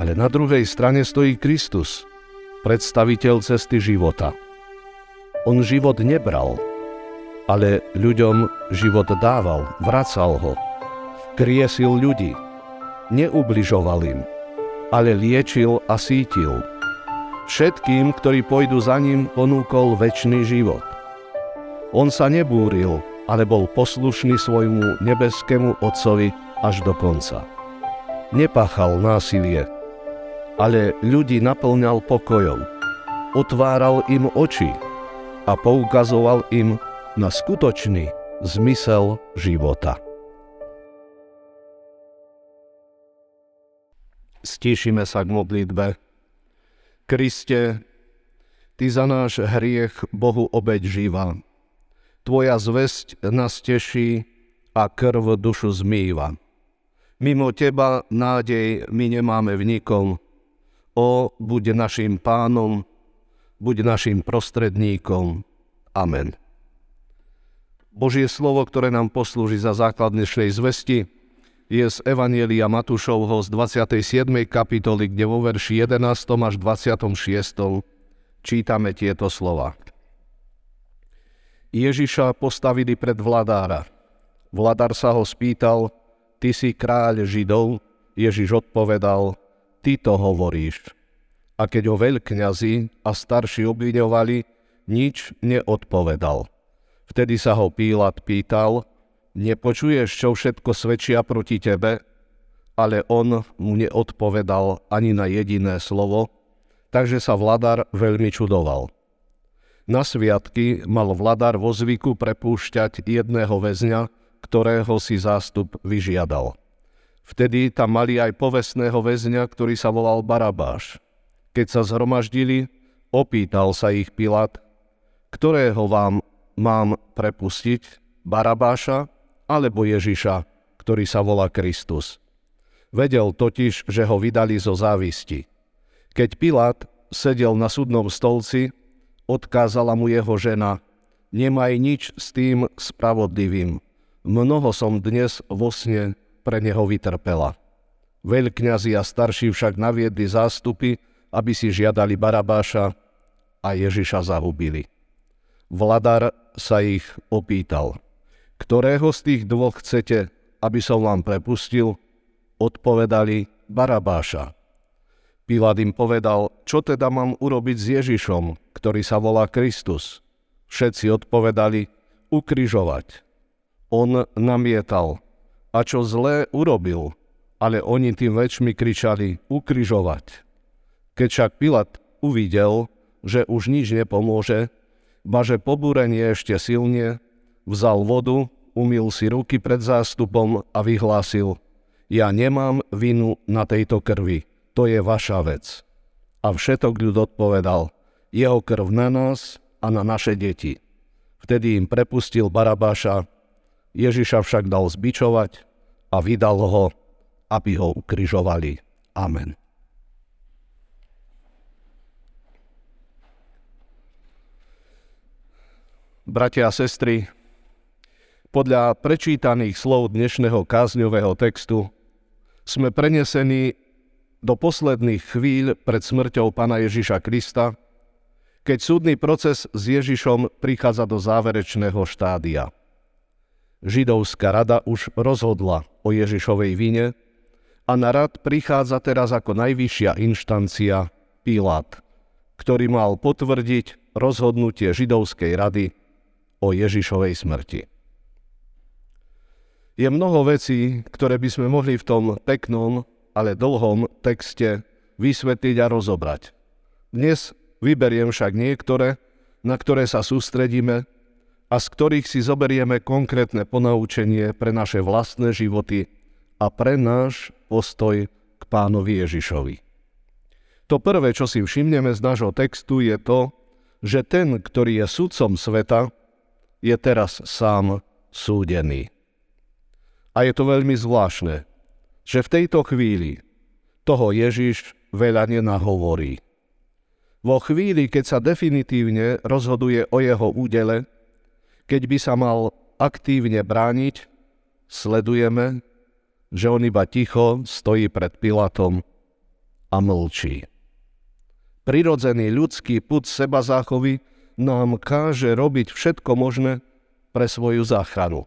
Ale na druhej strane stojí Kristus, predstaviteľ cesty života. On život nebral, ale ľuďom život dával, vracal ho. Kriesil ľudí, neubližoval im, ale liečil a sítil. Všetkým, ktorí pôjdu za ním, ponúkol väčší život. On sa nebúril, ale bol poslušný svojmu nebeskému Otcovi až do konca. Nepáchal násilie, ale ľudí naplňal pokojom. Otváral im oči a poukazoval im na skutočný zmysel života. Stíšime sa k modlitbe. Kriste, Ty za náš hriech Bohu obeď živá. Tvoja zväzť nás teší a krv dušu zmýva. Mimo Teba nádej my nemáme v nikom, O, buď našim pánom, buď našim prostredníkom. Amen. Božie slovo, ktoré nám poslúži za základ dnešnej zvesti, je z Evanielia Matúšovho z 27. kapitoly, kde vo verši 11. až 26. čítame tieto slova. Ježiša postavili pred vladára. Vladár sa ho spýtal, ty si kráľ Židov? Ježiš odpovedal, ty to hovoríš. A keď ho veľkňazi a starší obviňovali, nič neodpovedal. Vtedy sa ho Pílat pýtal, nepočuješ, čo všetko svedčia proti tebe? Ale on mu neodpovedal ani na jediné slovo, takže sa vladar veľmi čudoval. Na sviatky mal vladar vo zvyku prepúšťať jedného väzňa, ktorého si zástup vyžiadal. Vtedy tam mali aj povestného väzňa, ktorý sa volal Barabáš. Keď sa zhromaždili, opýtal sa ich Pilát, ktorého vám mám prepustiť, Barabáša alebo Ježiša, ktorý sa volá Kristus. Vedel totiž, že ho vydali zo závisti. Keď Pilát sedel na súdnom stolci, odkázala mu jeho žena, nemaj nič s tým spravodlivým. Mnoho som dnes vo sne pre neho vytrpela. Veľkňazi a starší však naviedli zástupy, aby si žiadali Barabáša a Ježiša zahubili. Vladar sa ich opýtal, ktorého z tých dvoch chcete, aby som vám prepustil? Odpovedali Barabáša. Pilát im povedal, čo teda mám urobiť s Ježišom, ktorý sa volá Kristus. Všetci odpovedali, ukrižovať. On namietal, a čo zlé urobil, ale oni tým väčšmi kričali ukrižovať. Keď však Pilat uvidel, že už nič nepomôže, ba že pobúrenie ešte silne, vzal vodu, umil si ruky pred zástupom a vyhlásil Ja nemám vinu na tejto krvi, to je vaša vec. A všetok ľud odpovedal Jeho krv na nás a na naše deti. Vtedy im prepustil Barabáša, Ježiša však dal zbičovať a vydal ho, aby ho ukrižovali. Amen. Bratia a sestry, podľa prečítaných slov dnešného kázňového textu sme prenesení do posledných chvíľ pred smrťou Pana Ježiša Krista, keď súdny proces s Ježišom prichádza do záverečného štádia – Židovská rada už rozhodla o Ježišovej vine a na rad prichádza teraz ako najvyššia inštancia Pilát, ktorý mal potvrdiť rozhodnutie Židovskej rady o Ježišovej smrti. Je mnoho vecí, ktoré by sme mohli v tom peknom, ale dlhom texte vysvetliť a rozobrať. Dnes vyberiem však niektoré, na ktoré sa sústredíme a z ktorých si zoberieme konkrétne ponaučenie pre naše vlastné životy a pre náš postoj k pánovi Ježišovi. To prvé, čo si všimneme z nášho textu, je to, že ten, ktorý je sudcom sveta, je teraz sám súdený. A je to veľmi zvláštne, že v tejto chvíli toho Ježiš veľa nenahovorí. Vo chvíli, keď sa definitívne rozhoduje o jeho údele, keď by sa mal aktívne brániť, sledujeme, že on iba ticho stojí pred Pilatom a mlčí. Prirodzený ľudský put seba záchovy nám káže robiť všetko možné pre svoju záchranu.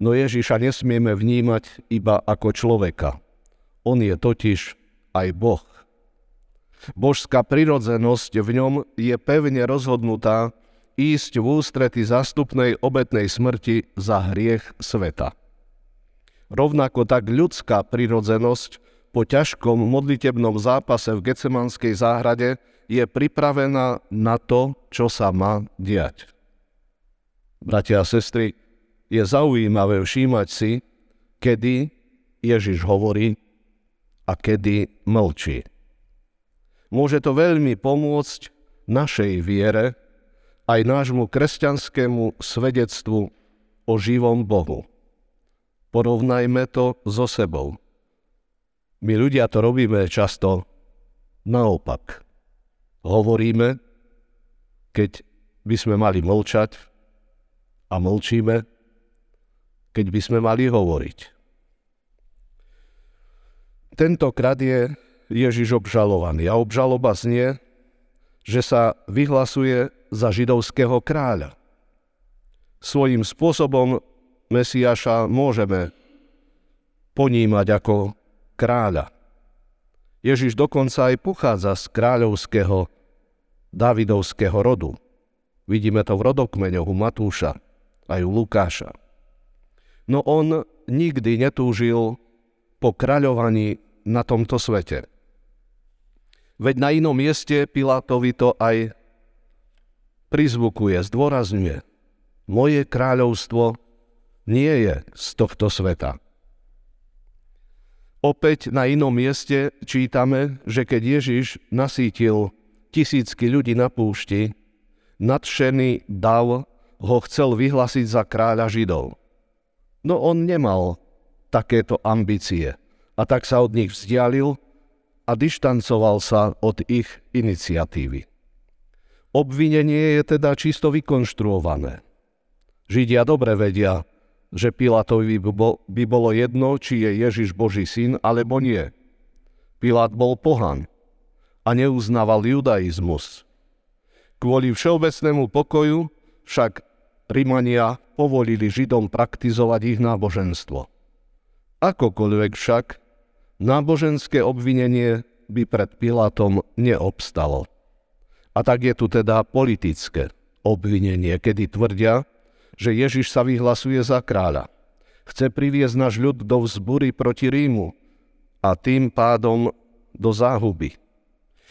No Ježiša nesmieme vnímať iba ako človeka. On je totiž aj Boh. Božská prirodzenosť v ňom je pevne rozhodnutá ísť v ústrety zastupnej obetnej smrti za hriech sveta. Rovnako tak ľudská prirodzenosť po ťažkom modlitebnom zápase v Gecemanskej záhrade je pripravená na to, čo sa má diať. Bratia a sestry, je zaujímavé všímať si, kedy Ježiš hovorí a kedy mlčí. Môže to veľmi pomôcť našej viere, aj nášmu kresťanskému svedectvu o živom Bohu. Porovnajme to so sebou. My ľudia to robíme často naopak. Hovoríme, keď by sme mali mlčať a mlčíme, keď by sme mali hovoriť. Tentokrát je Ježiš obžalovaný. A obžaloba znie, že sa vyhlasuje za židovského kráľa. Svojím spôsobom Mesiaša môžeme ponímať ako kráľa. Ježiš dokonca aj pochádza z kráľovského Davidovského rodu. Vidíme to v rodokmeňoch u Matúša aj u Lukáša. No on nikdy netúžil po kráľovaní na tomto svete. Veď na inom mieste Pilátovi to aj prizvukuje, zdôrazňuje. Moje kráľovstvo nie je z tohto sveta. Opäť na inom mieste čítame, že keď Ježiš nasítil tisícky ľudí na púšti, nadšený dav ho chcel vyhlasiť za kráľa Židov. No on nemal takéto ambície a tak sa od nich vzdialil a dištancoval sa od ich iniciatívy. Obvinenie je teda čisto vykonštruované. Židia dobre vedia, že Pilátovi by bolo jedno, či je Ježiš Boží syn, alebo nie. Pilát bol pohan a neuznával judaizmus. Kvôli všeobecnému pokoju však Rimania povolili Židom praktizovať ich náboženstvo. Akokoľvek však náboženské obvinenie by pred Pilátom neobstalo. A tak je tu teda politické obvinenie, kedy tvrdia, že Ježiš sa vyhlasuje za kráľa. Chce priviesť náš ľud do vzbury proti Rímu a tým pádom do záhuby.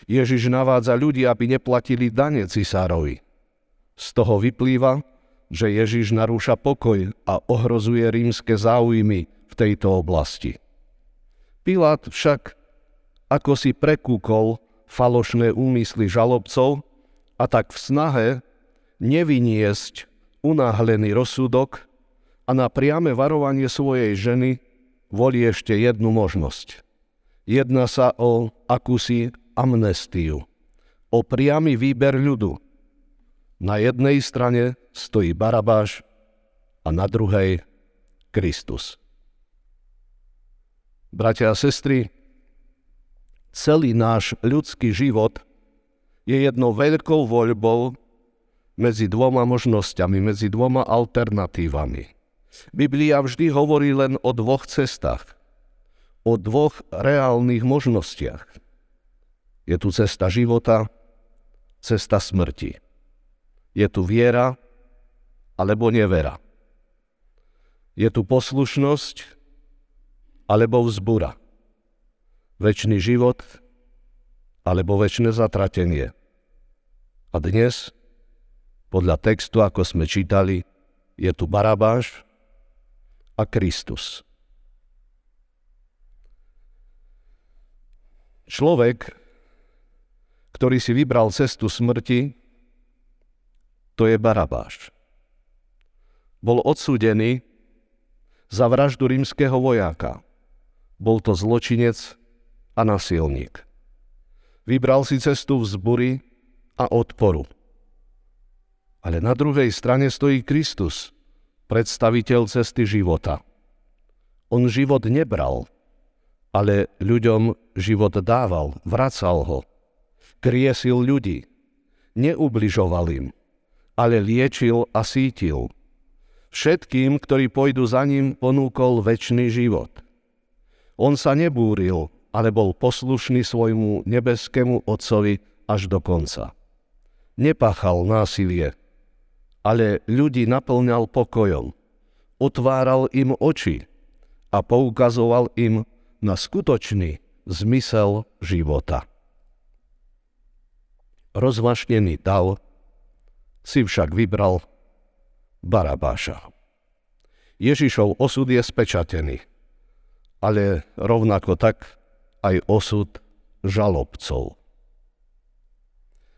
Ježiš navádza ľudí, aby neplatili dane cisárovi. Z toho vyplýva, že Ježiš narúša pokoj a ohrozuje rímske záujmy v tejto oblasti. Pilát však ako si prekúkol falošné úmysly žalobcov a tak v snahe nevyniesť unáhlený rozsudok a na priame varovanie svojej ženy volí ešte jednu možnosť. Jedná sa o akúsi amnestiu, o priamy výber ľudu. Na jednej strane stojí Barabáš a na druhej Kristus. Bratia a sestry, celý náš ľudský život je jednou veľkou voľbou medzi dvoma možnosťami, medzi dvoma alternatívami. Biblia vždy hovorí len o dvoch cestách, o dvoch reálnych možnostiach. Je tu cesta života, cesta smrti. Je tu viera alebo nevera. Je tu poslušnosť alebo vzbura. Večný život alebo väčšie zatratenie. A dnes, podľa textu, ako sme čítali, je tu Barabáš a Kristus. Človek, ktorý si vybral cestu smrti, to je Barabáš. Bol odsúdený za vraždu rímskeho vojáka. Bol to zločinec a nasilník. Vybral si cestu vzbury a odporu. Ale na druhej strane stojí Kristus, predstaviteľ cesty života. On život nebral, ale ľuďom život dával, vracal ho. Kriesil ľudí, neubližoval im, ale liečil a sítil. Všetkým, ktorí pôjdu za ním, ponúkol väčší život. On sa nebúril, ale bol poslušný svojmu nebeskému Otcovi až do konca. Nepáchal násilie, ale ľudí naplňal pokojom. Otváral im oči a poukazoval im na skutočný zmysel života. Rozvašnený dav si však vybral Barabáša. Ježišov osud je spečatený, ale rovnako tak aj osud žalobcov.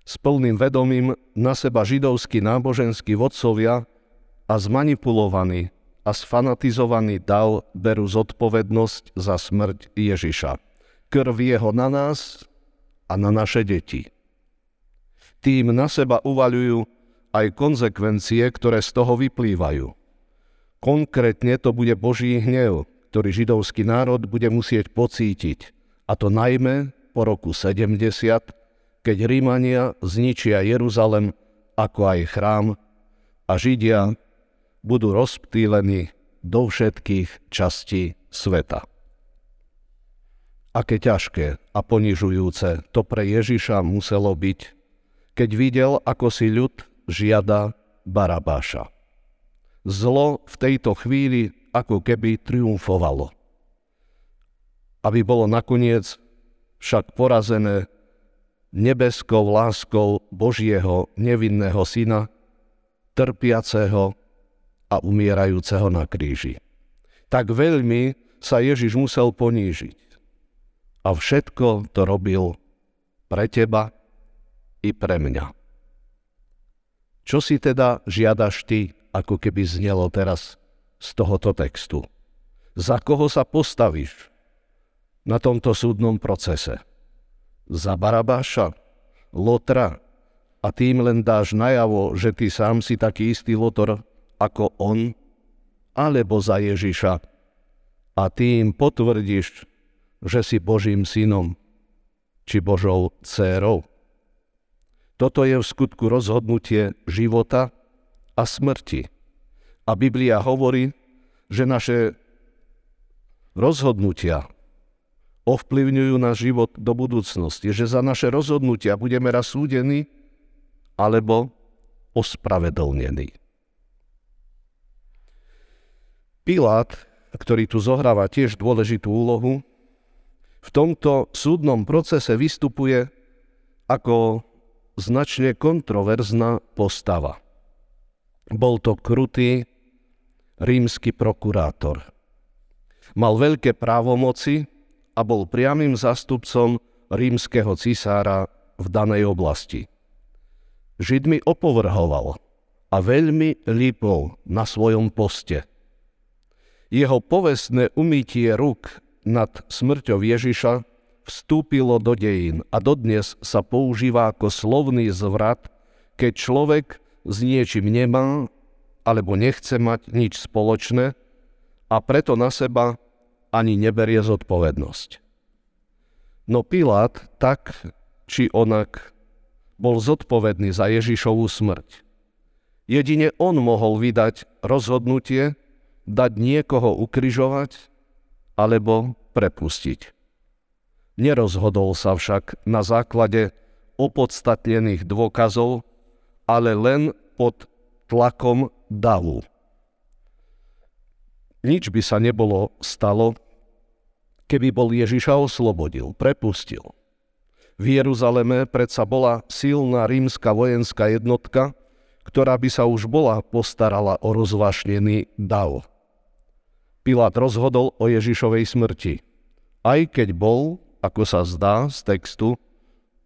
S plným vedomím na seba židovskí náboženskí vodcovia a zmanipulovaný a sfanatizovaný dav berú zodpovednosť za smrť Ježiša. Krv jeho na nás a na naše deti. Tým na seba uvaľujú aj konsekvencie, ktoré z toho vyplývajú. Konkrétne to bude Boží hnev, ktorý židovský národ bude musieť pocítiť, a to najmä po roku 70, keď Rímania zničia Jeruzalem ako aj chrám a Židia budú rozptýlení do všetkých častí sveta. Aké ťažké a ponižujúce to pre Ježiša muselo byť, keď videl, ako si ľud žiada Barabáša. Zlo v tejto chvíli ako keby triumfovalo. Aby bolo nakoniec však porazené nebeskou láskou Božieho nevinného syna, trpiaceho a umierajúceho na kríži. Tak veľmi sa Ježiš musel ponížiť. A všetko to robil pre teba i pre mňa. Čo si teda žiadaš ty, ako keby znelo teraz z tohoto textu? Za koho sa postavíš na tomto súdnom procese? Za Barabáša, Lotra a tým len dáš najavo, že ty sám si taký istý Lotor ako on, alebo za Ježiša a tým potvrdíš, že si Božím synom či Božou dcérou. Toto je v skutku rozhodnutie života a smrti. A Biblia hovorí, že naše rozhodnutia ovplyvňujú náš život do budúcnosti, že za naše rozhodnutia budeme raz súdení alebo ospravedlnení. Pilát, ktorý tu zohráva tiež dôležitú úlohu, v tomto súdnom procese vystupuje ako značne kontroverzná postava. Bol to krutý rímsky prokurátor. Mal veľké právomoci a bol priamým zastupcom rímskeho cisára v danej oblasti. Židmi opovrhoval a veľmi lípol na svojom poste. Jeho povestné umytie rúk nad smrťou Ježiša vstúpilo do dejín a dodnes sa používa ako slovný zvrat, keď človek s niečím nemá alebo nechce mať nič spoločné a preto na seba ani neberie zodpovednosť. No Pilát tak či onak bol zodpovedný za Ježišovú smrť. Jedine on mohol vydať rozhodnutie, dať niekoho ukryžovať alebo prepustiť. Nerozhodol sa však na základe opodstatnených dôkazov, ale len pod tlakom davu. Nič by sa nebolo stalo, keby bol Ježiša oslobodil, prepustil. V Jeruzaleme predsa bola silná rímska vojenská jednotka, ktorá by sa už bola postarala o rozvášnený dav. Pilát rozhodol o Ježišovej smrti, aj keď bol ako sa zdá z textu,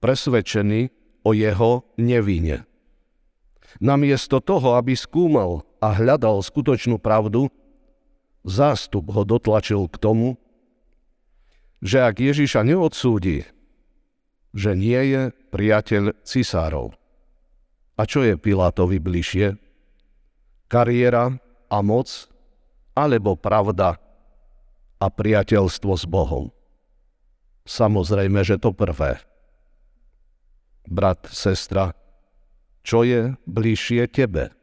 presvedčený o jeho nevine. Namiesto toho, aby skúmal a hľadal skutočnú pravdu, zástup ho dotlačil k tomu, že ak Ježiša neodsúdi, že nie je priateľ cisárov. A čo je Pilátovi bližšie? Kariéra a moc, alebo pravda a priateľstvo s Bohom? Samozrejme, že to prvé. Brat, sestra, čo je bližšie tebe?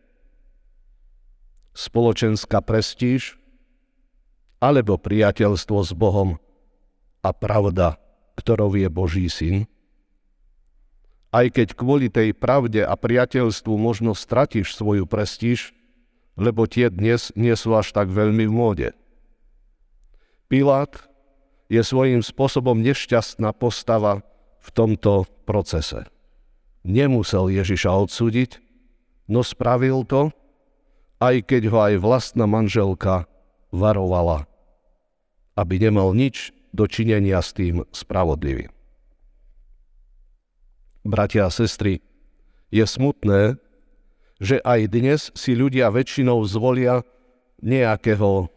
Spoločenská prestíž alebo priateľstvo s Bohom a pravda, ktorou je Boží syn? Aj keď kvôli tej pravde a priateľstvu možno stratíš svoju prestíž, lebo tie dnes nie sú až tak veľmi v móde. Pilát je svojím spôsobom nešťastná postava v tomto procese. Nemusel Ježiša odsúdiť, no spravil to, aj keď ho aj vlastná manželka varovala, aby nemal nič do činenia s tým spravodlivým. Bratia a sestry, je smutné, že aj dnes si ľudia väčšinou zvolia nejakého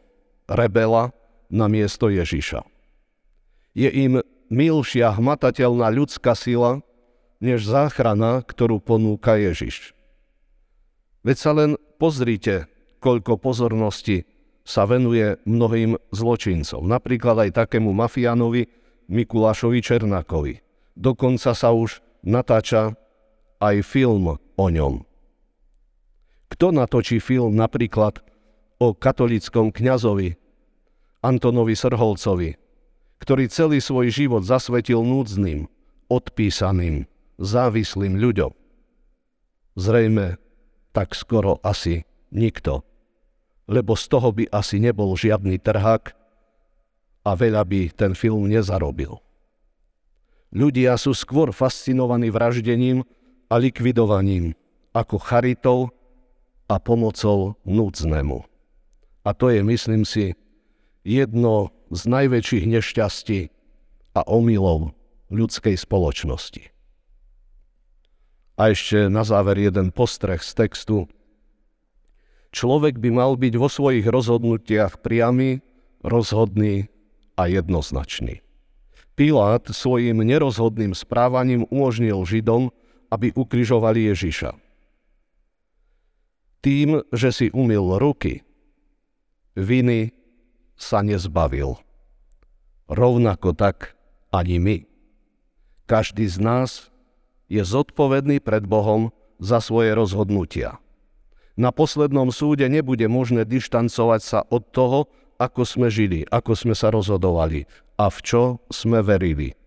rebela na miesto Ježiša. Je im milšia hmatateľná ľudská sila, než záchrana, ktorú ponúka Ježiš. Veď sa len pozrite, koľko pozornosti sa venuje mnohým zločincom. Napríklad aj takému mafiánovi Mikulášovi Černákovi. Dokonca sa už natáča aj film o ňom. Kto natočí film napríklad o katolickom kňazovi Antonovi Srholcovi, ktorý celý svoj život zasvetil núdznym, odpísaným, závislým ľuďom. Zrejme tak skoro asi nikto, lebo z toho by asi nebol žiadny trhák a veľa by ten film nezarobil. Ľudia sú skôr fascinovaní vraždením a likvidovaním ako charitou a pomocou núdznému. A to je, myslím si, jedno z najväčších nešťastí a omylov ľudskej spoločnosti. A ešte na záver jeden postreh z textu. Človek by mal byť vo svojich rozhodnutiach priamy, rozhodný a jednoznačný. Pilát svojim nerozhodným správaním umožnil Židom, aby ukrižovali Ježiša. Tým, že si umil ruky, viny sa nezbavil. Rovnako tak ani my. Každý z nás je zodpovedný pred Bohom za svoje rozhodnutia. Na poslednom súde nebude možné dištancovať sa od toho, ako sme žili, ako sme sa rozhodovali a v čo sme verili.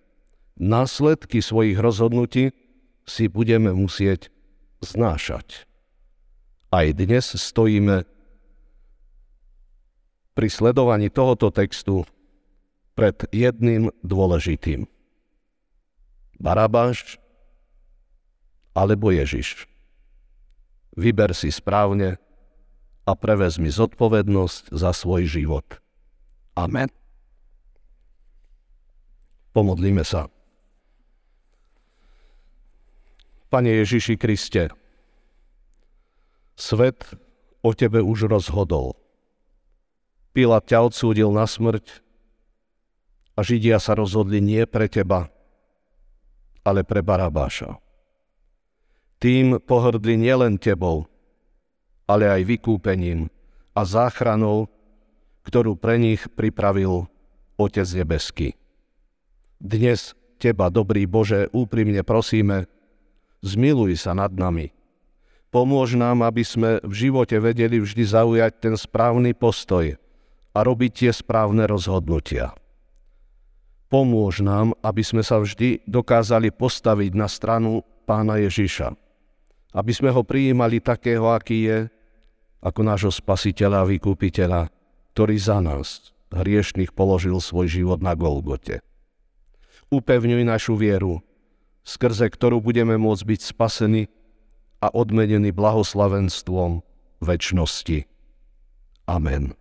Následky svojich rozhodnutí si budeme musieť znášať. Aj dnes stojíme pri sledovaní tohoto textu pred jedným dôležitým. Barabáš alebo Ježiš. Vyber si správne a prevezmi zodpovednosť za svoj život. Amen. Pomodlíme sa. Pane Ježiši Kriste, svet o Tebe už rozhodol. Pilát ťa odsúdil na smrť a Židia sa rozhodli nie pre Teba, ale pre Barabáša. Tým pohrdli nielen tebou, ale aj vykúpením a záchranou, ktorú pre nich pripravil Otec nebeský. Dnes teba, dobrý Bože, úprimne prosíme, zmiluj sa nad nami. Pomôž nám, aby sme v živote vedeli vždy zaujať ten správny postoj a robiť tie správne rozhodnutia. Pomôž nám, aby sme sa vždy dokázali postaviť na stranu pána Ježiša aby sme ho prijímali takého, aký je, ako nášho spasiteľa a vykúpiteľa, ktorý za nás, hriešných, položil svoj život na Golgote. Upevňuj našu vieru, skrze ktorú budeme môcť byť spasení a odmenení blahoslavenstvom väčšnosti. Amen.